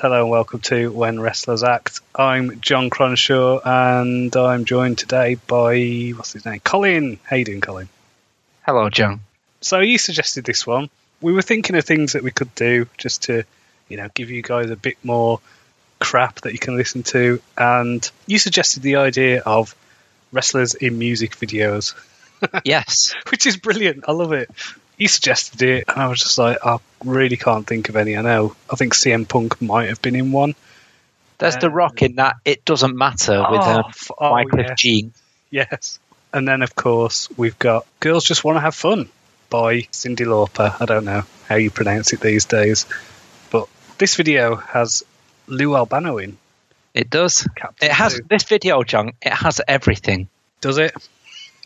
Hello and welcome to When Wrestlers Act. I'm John Cronshaw and I'm joined today by, what's his name? Colin. How you doing, Colin? Hello, John. So you suggested this one. We were thinking of things that we could do just to, you know, give you guys a bit more crap that you can listen to. And you suggested the idea of wrestlers in music videos, Yes. which is brilliant. I love it. You suggested it, and I was just like, I really can't think of any. I know. I think CM Punk might have been in one. There's the rock in that It Doesn't Matter with Oh, uh, f- oh, Wyclef yeah. Jean. Yes. And then, of course, we've got Girls Just Want to Have Fun by Cyndi Lauper. I don't know how you pronounce it these days. But this video has Lou Albano in. It does. Captain It has Lou. this video, John. It has everything. Does it?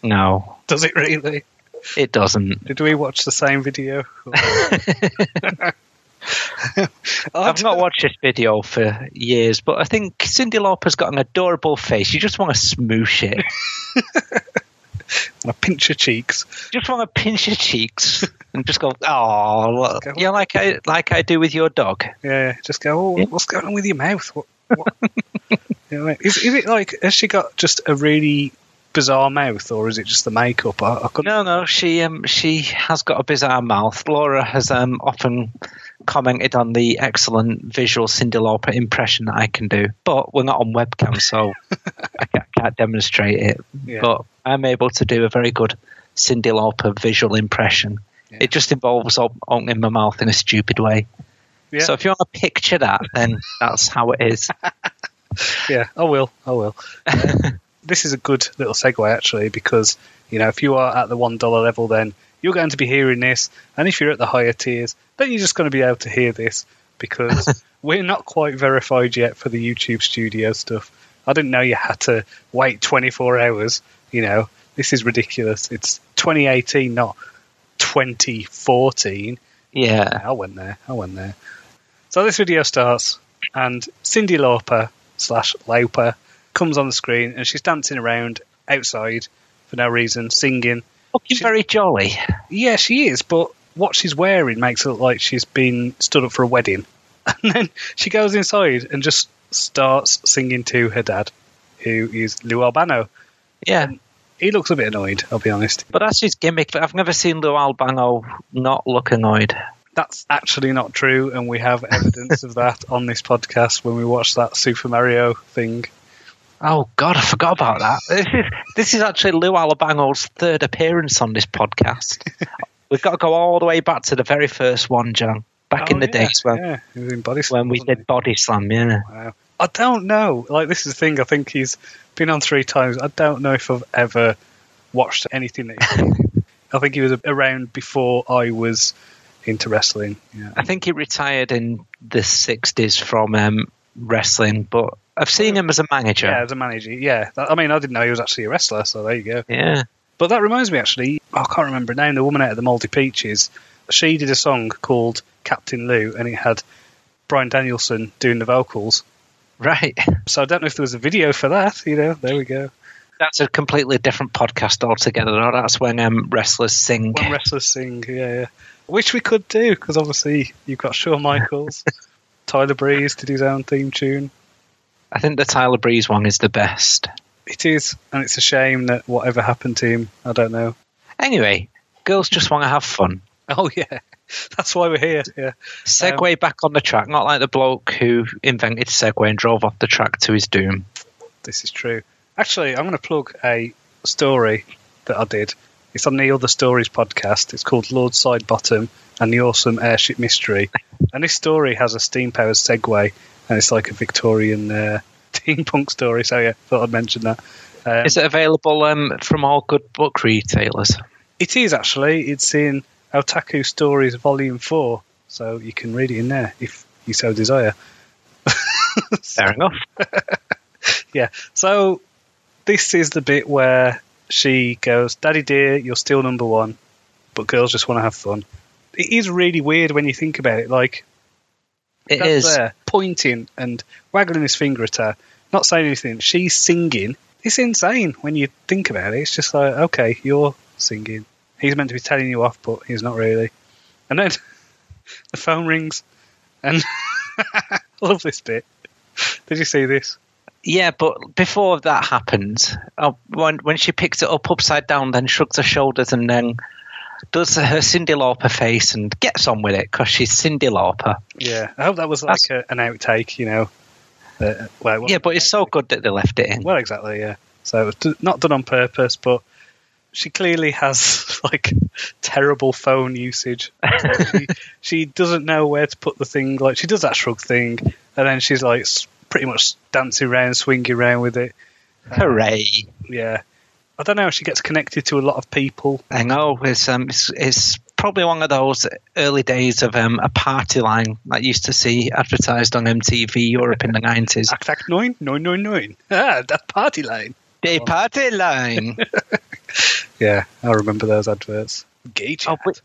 No, Does it really? It doesn't. Did we watch the same video? I've not watched this video for years, but I think Cyndi Lauper's got an adorable face. You just want to smoosh it. I pinch your cheeks. Just want to pinch your cheeks and just go, oh, Go. you know, like I like I do with your dog. Yeah, just go. Oh, Yeah. what's going on with your mouth? What? what? you know, what I mean? is, is it like has she got just a really bizarre mouth, or is it just the makeup? I, I couldn't. No, no, she um she has got a bizarre mouth. Laura has um often commented on the excellent visual Cyndi Lauper impression that I can do, but we're not on webcam, so I can't, can't demonstrate it. Yeah. But I'm able to do a very good Cyndi Lauper visual impression. Yeah. It just involves opening my mouth in a stupid way. Yeah. So if you want to picture that, then that's how it is. Yeah, I will. I will. This is a good little segue actually because you know if you are at the one dollar level, then you're going to be hearing this, and if you're at the higher tiers, then you're just going to be able to hear this because we're not quite verified yet for the YouTube Studio stuff. I didn't know you had to wait 24 hours. You know, this is ridiculous. It's 2018, not 2014. Yeah. I went there. I went there. So this video starts, and Cyndi Lauper slash Lauper comes on the screen, and she's dancing around outside for no reason, singing. Looking She- very jolly. Yeah, she is, but what she's wearing makes it look like she's been stood up for a wedding. And then she goes inside and just starts singing to her dad, who is Lou Albano. Yeah. He looks a bit annoyed, I'll be honest. But that's his gimmick. I've never seen Lou Albano not look annoyed. That's actually not true, and we have evidence of that on this podcast when we watched that Super Mario thing. Oh God, I forgot about that. This is this is actually Lou Albano's third appearance on this podcast. We've got to go all the way back to the very first one, John. Back in Oh, the yeah, days when yeah, he in Slam, when we did Body Slam, yeah. Wow. I don't know. Like this is the thing. I think he's been on three times. I don't know if I've ever watched anything that. He's. I think he was around before I was into wrestling. Yeah. I think he retired in the '60s from um, wrestling, but I've seen him as a manager. Yeah, as a manager. Yeah, I mean, I didn't know he was actually a wrestler. So there you go. Yeah. But that reminds me, actually, I can't remember her name. The woman out of the Moldy Peaches. She did a song called Captain Lou, and it had Bryan Danielson doing the vocals. Right. So I don't know if there was a video for that. You know, there we go. That's a completely different podcast altogether. though. That's when um, wrestlers sing. When wrestlers sing, yeah, yeah. Which we could do because obviously you've got Shawn Michaels, Tyler Breeze did his own theme tune. I think the Tyler Breeze one is the best. It is, and it's a shame that whatever happened to him, I don't know. Anyway, girls just want to have fun. Oh yeah, that's why we're here. Yeah, um, Segway back on the track, not like the bloke who invented Segway and drove off the track to his doom. this is true. Actually, I'm going to plug a story that I did. It's on the Other Stories podcast. It's called Lord Side Bottom and the Awesome Airship Mystery. And this story has a steam powered Segway, and it's like a Victorian uh, Steampunk story. So yeah, thought I'd mention that. Um, Is it available um, from all good book retailers? It is actually. It's in Otaku Stories Volume Four, so you can read it in there if you so desire. Fair enough. yeah. So this is the bit where she goes, "Daddy dear, you're still number one, but girls just want to have fun." It is really weird when you think about it. Like It that's is. there, pointing and waggling his finger at her, not saying anything. She's singing. It's insane when you think about it. It's just like, okay, you're singing. He's meant to be telling you off, but he's not really. And then the phone rings, and I love this bit. Did you see this? Yeah, but before that happens, uh, when when she picks it up upside down, then shrugs her shoulders and then does her Cyndi Lauper face and gets on with it because she's Cyndi Lauper. Yeah, I hope that was like a, an outtake, you know. Uh, well, Yeah, but it's so good that they left it in. Well, exactly, yeah. So it was d- not done on purpose, but she clearly has like terrible phone usage. So she, she doesn't know where to put the thing. Like she does that shrug thing, and then she's like pretty much dancing around, swinging around with it. Hooray! Yeah, I don't know. if She gets connected to a lot of people. I know it's um it's, it's probably one of those early days of um a party line that used to see advertised on MTV Europe in the nineties. Act Act Nine, nine, nine, nine. Ah, that party line. The party line. Yeah, I remember those adverts. Gay Oh, chat. but-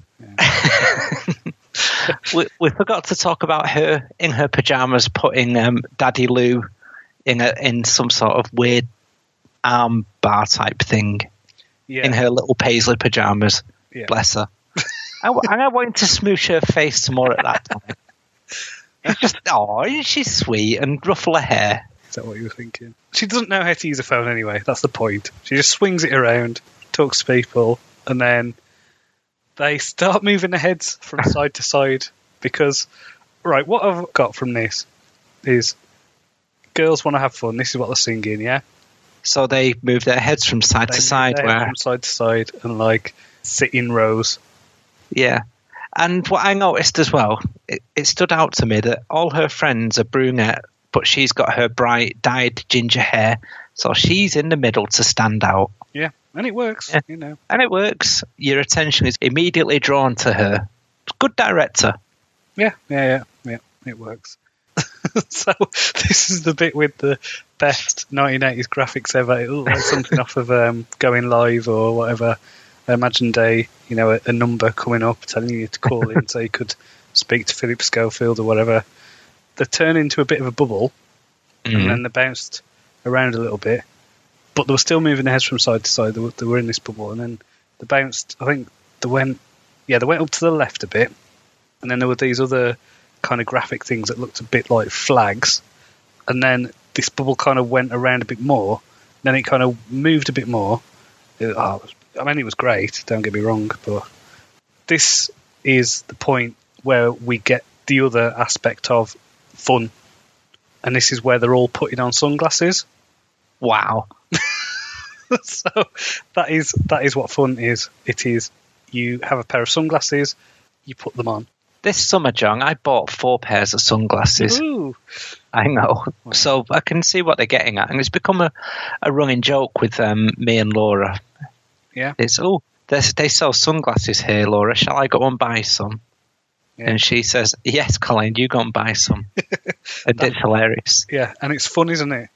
we, we forgot to talk about her in her pajamas putting um, Daddy Lou in a in some sort of weird arm bar type thing yeah, in her little paisley pajamas. yeah. Bless her. I, and I wanted to smooch her face some more at that time. It's just oh, isn't she sweet and ruffle her hair? Is that what you were thinking? She doesn't know how to use a phone anyway. That's the point. She just swings it around, talks to people, and then they start moving their heads from side to side because, right, what I've got from this is girls want to have fun. This is what they're singing, yeah? So they move their heads from side They to side. Where from side to side and like sit in rows. Yeah. And what I noticed as well, it, it stood out to me that all her friends are brunette, but she's got her bright dyed ginger hair, so she's in the middle to stand out. Yeah, and it works, Yeah. you know. And it works. Your attention is immediately drawn to her. Good director. Yeah, yeah, yeah, yeah. It works. so this is the bit with the best 1980s graphics ever. It looked like something off of um, Going Live or whatever. Imagine Day, you know, a, a number coming up telling you to call in so you could speak to Philip Schofield or whatever. They turn into a bit of a bubble and then they bounced around a little bit, but they were still moving their heads from side to side. They were, they were in this bubble, and then they bounced. I think they went, yeah, they went up to the left a bit, and then there were these other kind of graphic things that looked a bit like flags, and then this bubble kind of went around a bit more. Then it kind of moved a bit more. It- oh, I mean, it was great. Don't get me wrong, but this is the point where we get the other aspect of fun and this is where they're all putting on sunglasses. Wow. so that is that is what fun is. It is you have a pair of sunglasses, you put them on. This summer, John, I bought four pairs of sunglasses. Ooh. I know. So I can see what they're getting at. And it's become a, a running joke with um, me and Laura. Yeah. It's, oh, they, they sell sunglasses here, Laura. Shall I go and buy some? Yeah. And she says, Yes, Colin, you go and buy some. and it's hilarious. Yeah, and it's fun, isn't it?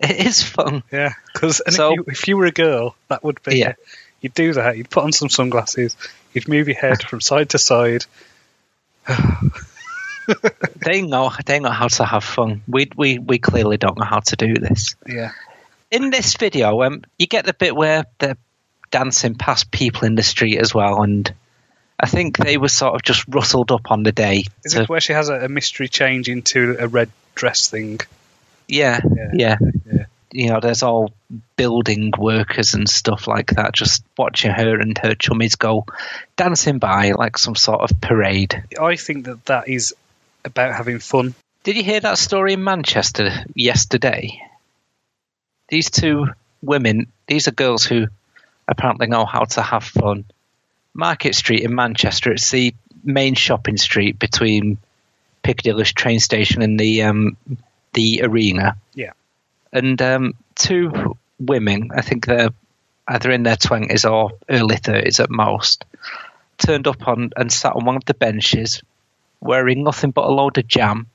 It is fun. Yeah, because So- if, you, if you were a girl, that would be Yeah. You'd do that. You'd put on some sunglasses. You'd move your head from side to side. They know they know how to have fun. We we we clearly don't know how to do this. Yeah, In this video, um, you get the bit where they're dancing past people in the street as well, and I think they were sort of just rustled up on the day. is to- it where she has a, a mystery change into a red dress thing? yeah, Yeah. yeah, Yeah. You know, there's all building workers and stuff like that, just watching her and her chummies go dancing by like some sort of parade. I think that that is about having fun. Did you hear that story in Manchester yesterday? These two women, these are girls who apparently know how to have fun. Market Street in Manchester, it's the main shopping street between Piccadilly train station and the um, the arena. Yeah. And um, two women, I think they're either in their twenties or early thirties at most, turned up on and sat on one of the benches, wearing nothing but a load of jam,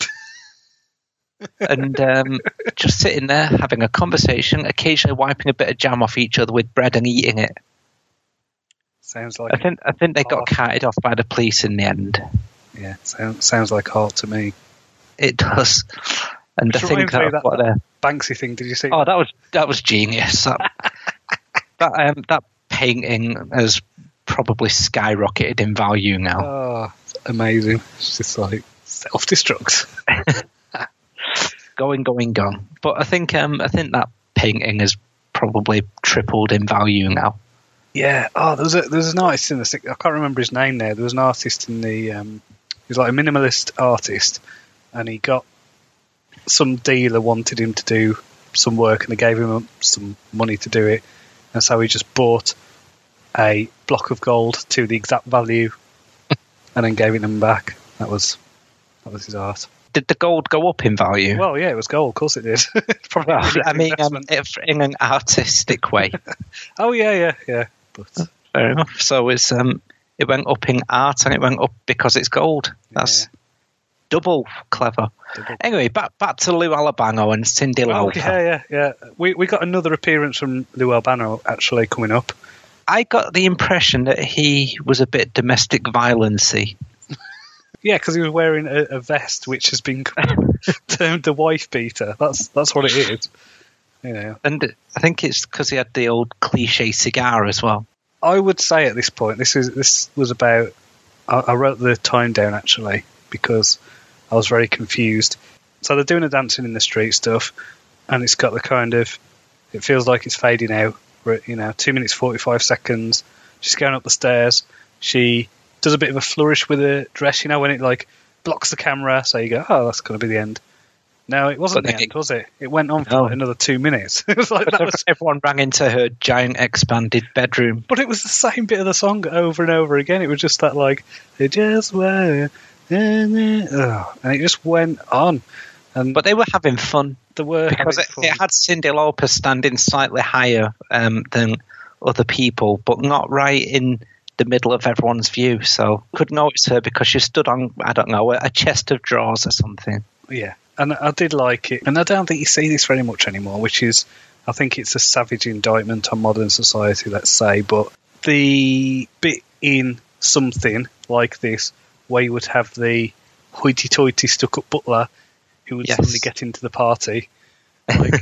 and um, just sitting there having a conversation, occasionally wiping a bit of jam off each other with bread and eating it. Sounds like I think I think they got carted off by the police in the end. yeah, sounds sounds like art to me. It does, and I think that's that- what they're. Banksy thing. Did you see? Oh, that was that was genius. That that, um, that painting has probably skyrocketed in value now. Oh, amazing. It's just like Self destruct. going, going, gone. But I think um, I think that painting has probably tripled in value now. Yeah. Oh, there was a, there was an artist in the. I can't remember his name there. There was an artist in the. Um, he was like a minimalist artist, and he got some dealer wanted him to do some work, and they gave him some money to do it, and so he just bought a block of gold to the exact value, and then gave it them back. That was that was his art. Did the gold go up in value? Well, yeah, it was gold. Of course, it did. Probably. Well, I mean, um, in an artistic way. oh yeah, yeah, yeah. But fair enough. So it's um, it went up in art and it went up because it's gold. That's yeah. double clever. Anyway, back back to Lou Albano and Cyndi oh, yeah, yeah, yeah. We we got another appearance from Lou Albano actually coming up. I got the impression that he was a bit domestic violency. Yeah, because he was wearing a, a, vest which has been termed a wife beater. That's that's what it is. You know. And I think it's because he had the old cliche cigar as well. I would say at this point, this is this was about. I, I wrote the time down actually because I was very confused. So they're doing the dancing in the street stuff, and it's got the kind of. It feels like it's fading out. You know, two minutes forty five seconds. She's going up the stairs. She does a bit of a flourish with her dress, you know, when it like blocks the camera, so you go, oh, that's going to be the end. No, it wasn't the end, was it? It went on for like another two minutes. it was like that was, everyone ran into her giant expanded bedroom. But it was the same bit of the song over and over again. It was just that like it just went, and it just went on. And but they were having fun. They were because it, it, had Cyndi Lauper standing slightly higher um, than other people, but not right in the middle of everyone's view. So could notice her because she stood on, I don't know, a chest of drawers or something. Yeah, and I did like it. And I don't think you see this very much anymore, which is, I think it's a savage indictment on modern society, let's say. But the bit in something like this where you would have the hoity toity stuck up butler who would yes. suddenly get into the party. Like,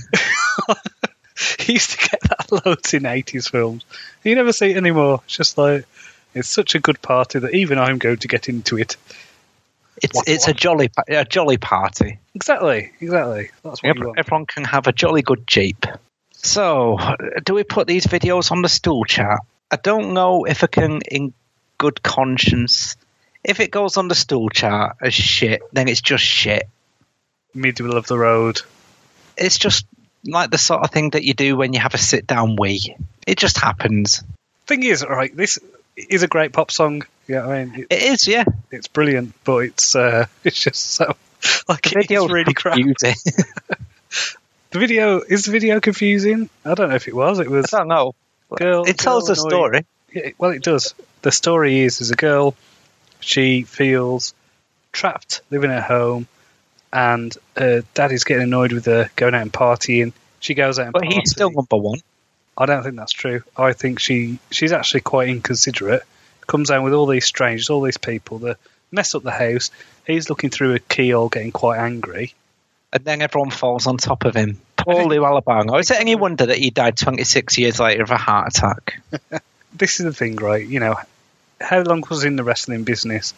he used to get that loads in 80s films. You never see it anymore. It's just like, it's such a good party that even I'm going to get into it. It's what, it's what? a jolly a jolly party. Exactly, exactly. That's what Every, Everyone can have a jolly good jeep. So, do we put these videos on the stool chart? I don't know if I can, in good conscience, if it goes on the stool chart as shit, then it's just shit. Middle of the road. It's just like the sort of thing that you do when you have a sit down wee. It just happens. Thing is, right, this is a great pop song. Yeah, I mean, it is. Yeah, it's brilliant, but it's uh, it's just so like the it's really crap. the video is the video confusing. I don't know if it was. It was. I don't know. Girl, it tells a story. Yeah, well, it does. The story is: there's a girl. She feels trapped living at home, and uh, daddy's getting annoyed with her going out and partying. She goes out and but he's still number one. I don't think that's true. I think she she's actually quite inconsiderate. Comes down with all these strangers, all these people that mess up the house. He's looking through a keyhole, getting quite angry. And then everyone falls on top of him. Poor Lou Albano. Is it any wonder that he died 26 years later of a heart attack? this is the thing, right? You know, how long was in the wrestling business?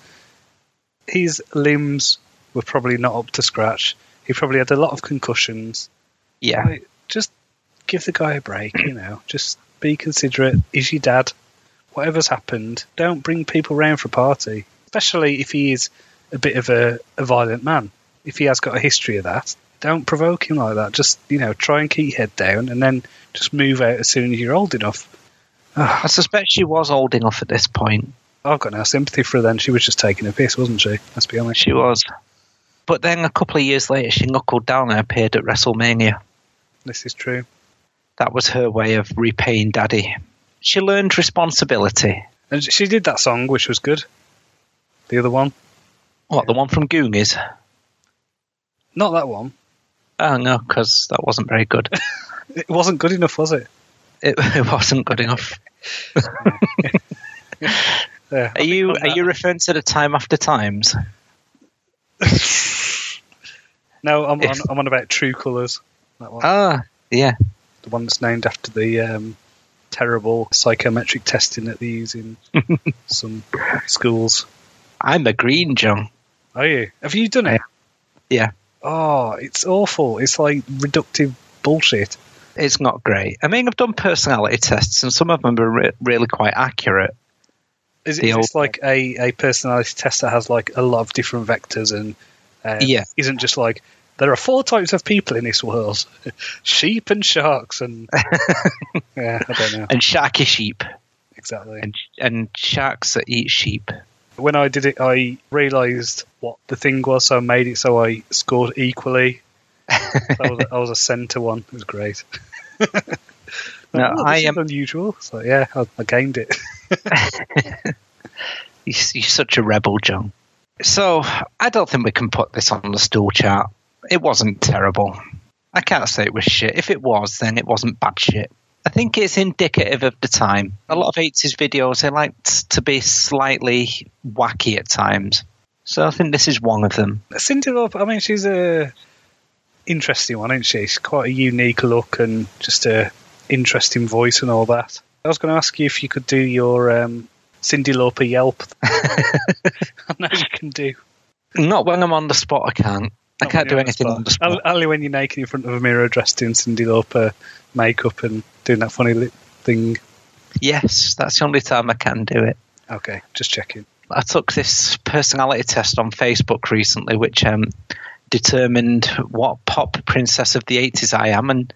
His limbs were probably not up to scratch. He probably had a lot of concussions. Yeah. Like, just give the guy a break, you know. Just be considerate. Is your dad? Whatever's happened, don't bring people round for a party. Especially if he is a bit of a, a violent man. If he has got a history of that, don't provoke him like that. Just, you know, try and keep your head down and then just move out as soon as you're old enough. I suspect she was old enough at this point. I've got no sympathy for her then. She was just taking a piss, wasn't she? Let's be honest. She was. But then a couple of years later, she knuckled down and appeared at WrestleMania. This is true. That was her way of repaying Daddy. She learned responsibility. And she did that song, which was good. The other one. What, the one from Goonies? Not that one. Oh, no, because that wasn't very good. it wasn't good enough, was it? It, it wasn't good enough. yeah, are you are you referring to the time after times? no, I'm on, I'm on about True Colours. Ah, yeah the one that's named after the um, terrible psychometric testing that they use in some schools. I'm a green, John. Are you? Have you done it? Yeah. Oh, it's awful. It's like reductive bullshit. It's not great. I mean, I've done personality tests, and some of them are re- really quite accurate. Is it The is this old- like a, a personality test that has like a lot of different vectors and uh, Yeah. isn't just like there are four types of people in this world: sheep and sharks and yeah, I don't know And sharky sheep, exactly. and and sharks that eat sheep. when I did it, I realised what the thing was, so I made it so I scored equally. I was, I was a centre one. It was great. No, Oh, I am. unusual. So yeah, I, I gained it. You're, such a rebel, John. So I don't think we can put this on the stool chart. It wasn't terrible. I can't say it was shit. If it was, then it wasn't bad shit. I think it's indicative of the time. A lot of 80s videos, they like to be slightly wacky at times. So I think this is one of them. Cyndi Lauper, I mean, she's a interesting one, isn't she? She's quite a unique look and just a interesting voice and all that. I was going to ask you if you could do your um, Cyndi Lauper Yelp. I know you can do. Not when I'm on the spot, I can't. I can't do anything on the spot. Only- Only when you're naked in front of a mirror, dressed in Cyndi Lauper makeup and doing that funny lip thing. Yes, that's the only time I can do it. Okay, just checking. I took this personality test on Facebook recently, which um, determined what pop princess of the 80s I am. And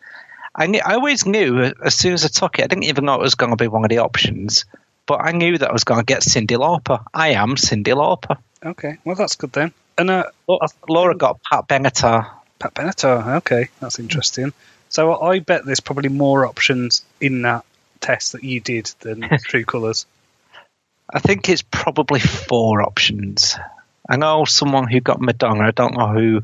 I, knew, I always knew as soon as I took it, I didn't even know it was going to be one of the options, but I knew that I was going to get Cyndi Lauper. I am Cyndi Lauper. Okay, well that's good then. And uh, Laura, Laura got Pat Benatar. Pat Benatar. Okay, that's interesting. So I bet there's probably more options in that test that you did than True Colours. I think it's probably four options. I know someone who got Madonna. I don't know who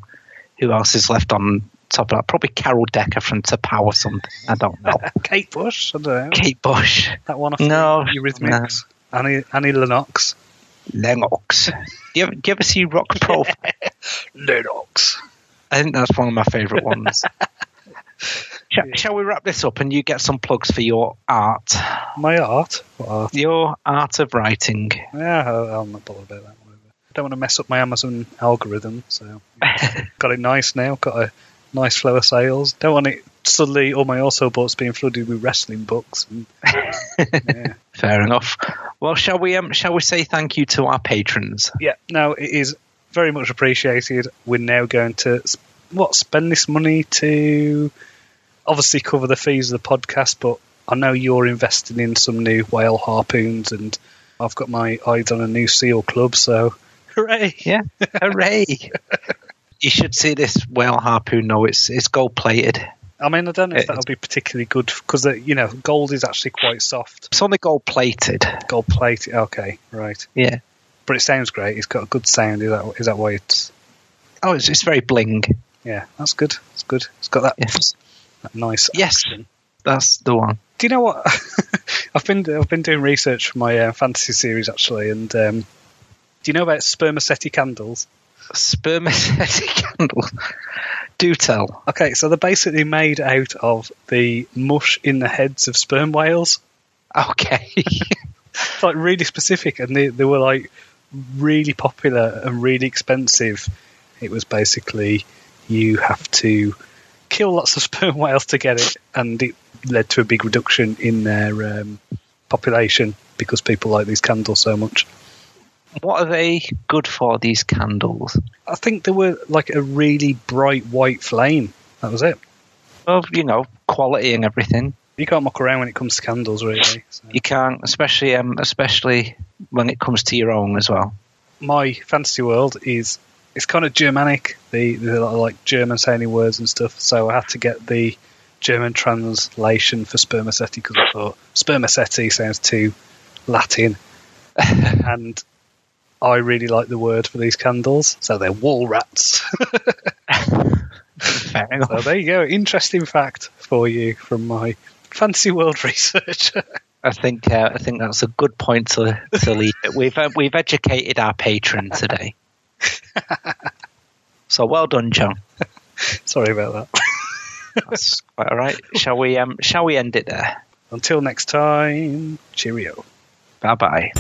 who else is left on top of that. Probably Carol Decker from T'Pau or something. I don't know. Kate Bush. I don't know. Kate Bush. That one off No, Eurythmics. Annie, Annie Lennox. Lennox. Do you ever, do you ever see Rock Pro? Lennox. I think that's one of my favourite ones. Shall, shall we wrap this up and you get some plugs for your art? My art. What art? Your art of writing. Yeah, I'll not bother about that. I don't want to mess up my Amazon algorithm, so got it nice now. Got a nice flow of sales. Don't want it suddenly all my also books being flooded with wrestling books. And, yeah. Fair enough. Well, shall we um, shall we say thank you to our patrons? yeah, no, it is very much appreciated. We're now going to what spend this money to obviously cover the fees of the podcast, but I know you're investing in some new whale harpoons, and I've got my eyes on a new seal club. So, hooray! Yeah, hooray! you should see this whale harpoon. No, it's it's gold plated. I mean, I don't know if that'll be particularly good because you know gold is actually quite soft. It's only gold plated. Gold plated. okay, right. Yeah. But it sounds great. It's got a good sound. Is that is that why it's? Oh, it's, it's very bling. Yeah, that's good. It's good. It's got that, Yes, that nice. Yes. action. that's the one. Do you know what? I've been I've been doing research for my uh, fantasy series actually, and um, do you know about spermaceti candles? Spermaceti candles? Do tell. Okay, so they're basically made out of the mush in the heads of sperm whales. Okay. It's like really specific, and they they were like really popular and really expensive. It was basically you have to kill lots of sperm whales to get it, and it led to a big reduction in their um, population because people like these candles so much. What are they good for? These candles? I think they were like a really bright white flame. That was it. Well, you know, quality and everything. You can't muck around when it comes to candles, really. So. You can't, especially um, especially when it comes to your own as well. My fantasy world is it's kind of Germanic. The the lot of, like German sounding words and stuff. So I had to get the German translation for spermaceti because I thought spermaceti sounds too Latin, and I really like the word for these candles. So they're wall rats. So there you go. Interesting fact for you from my fantasy world research. I think uh, I think that's a good point to to leave it. We've uh, we've educated our patron today. so well done, John. Sorry about that. That's quite all right. Shall we um shall we end it there? Until next time, cheerio. Bye bye.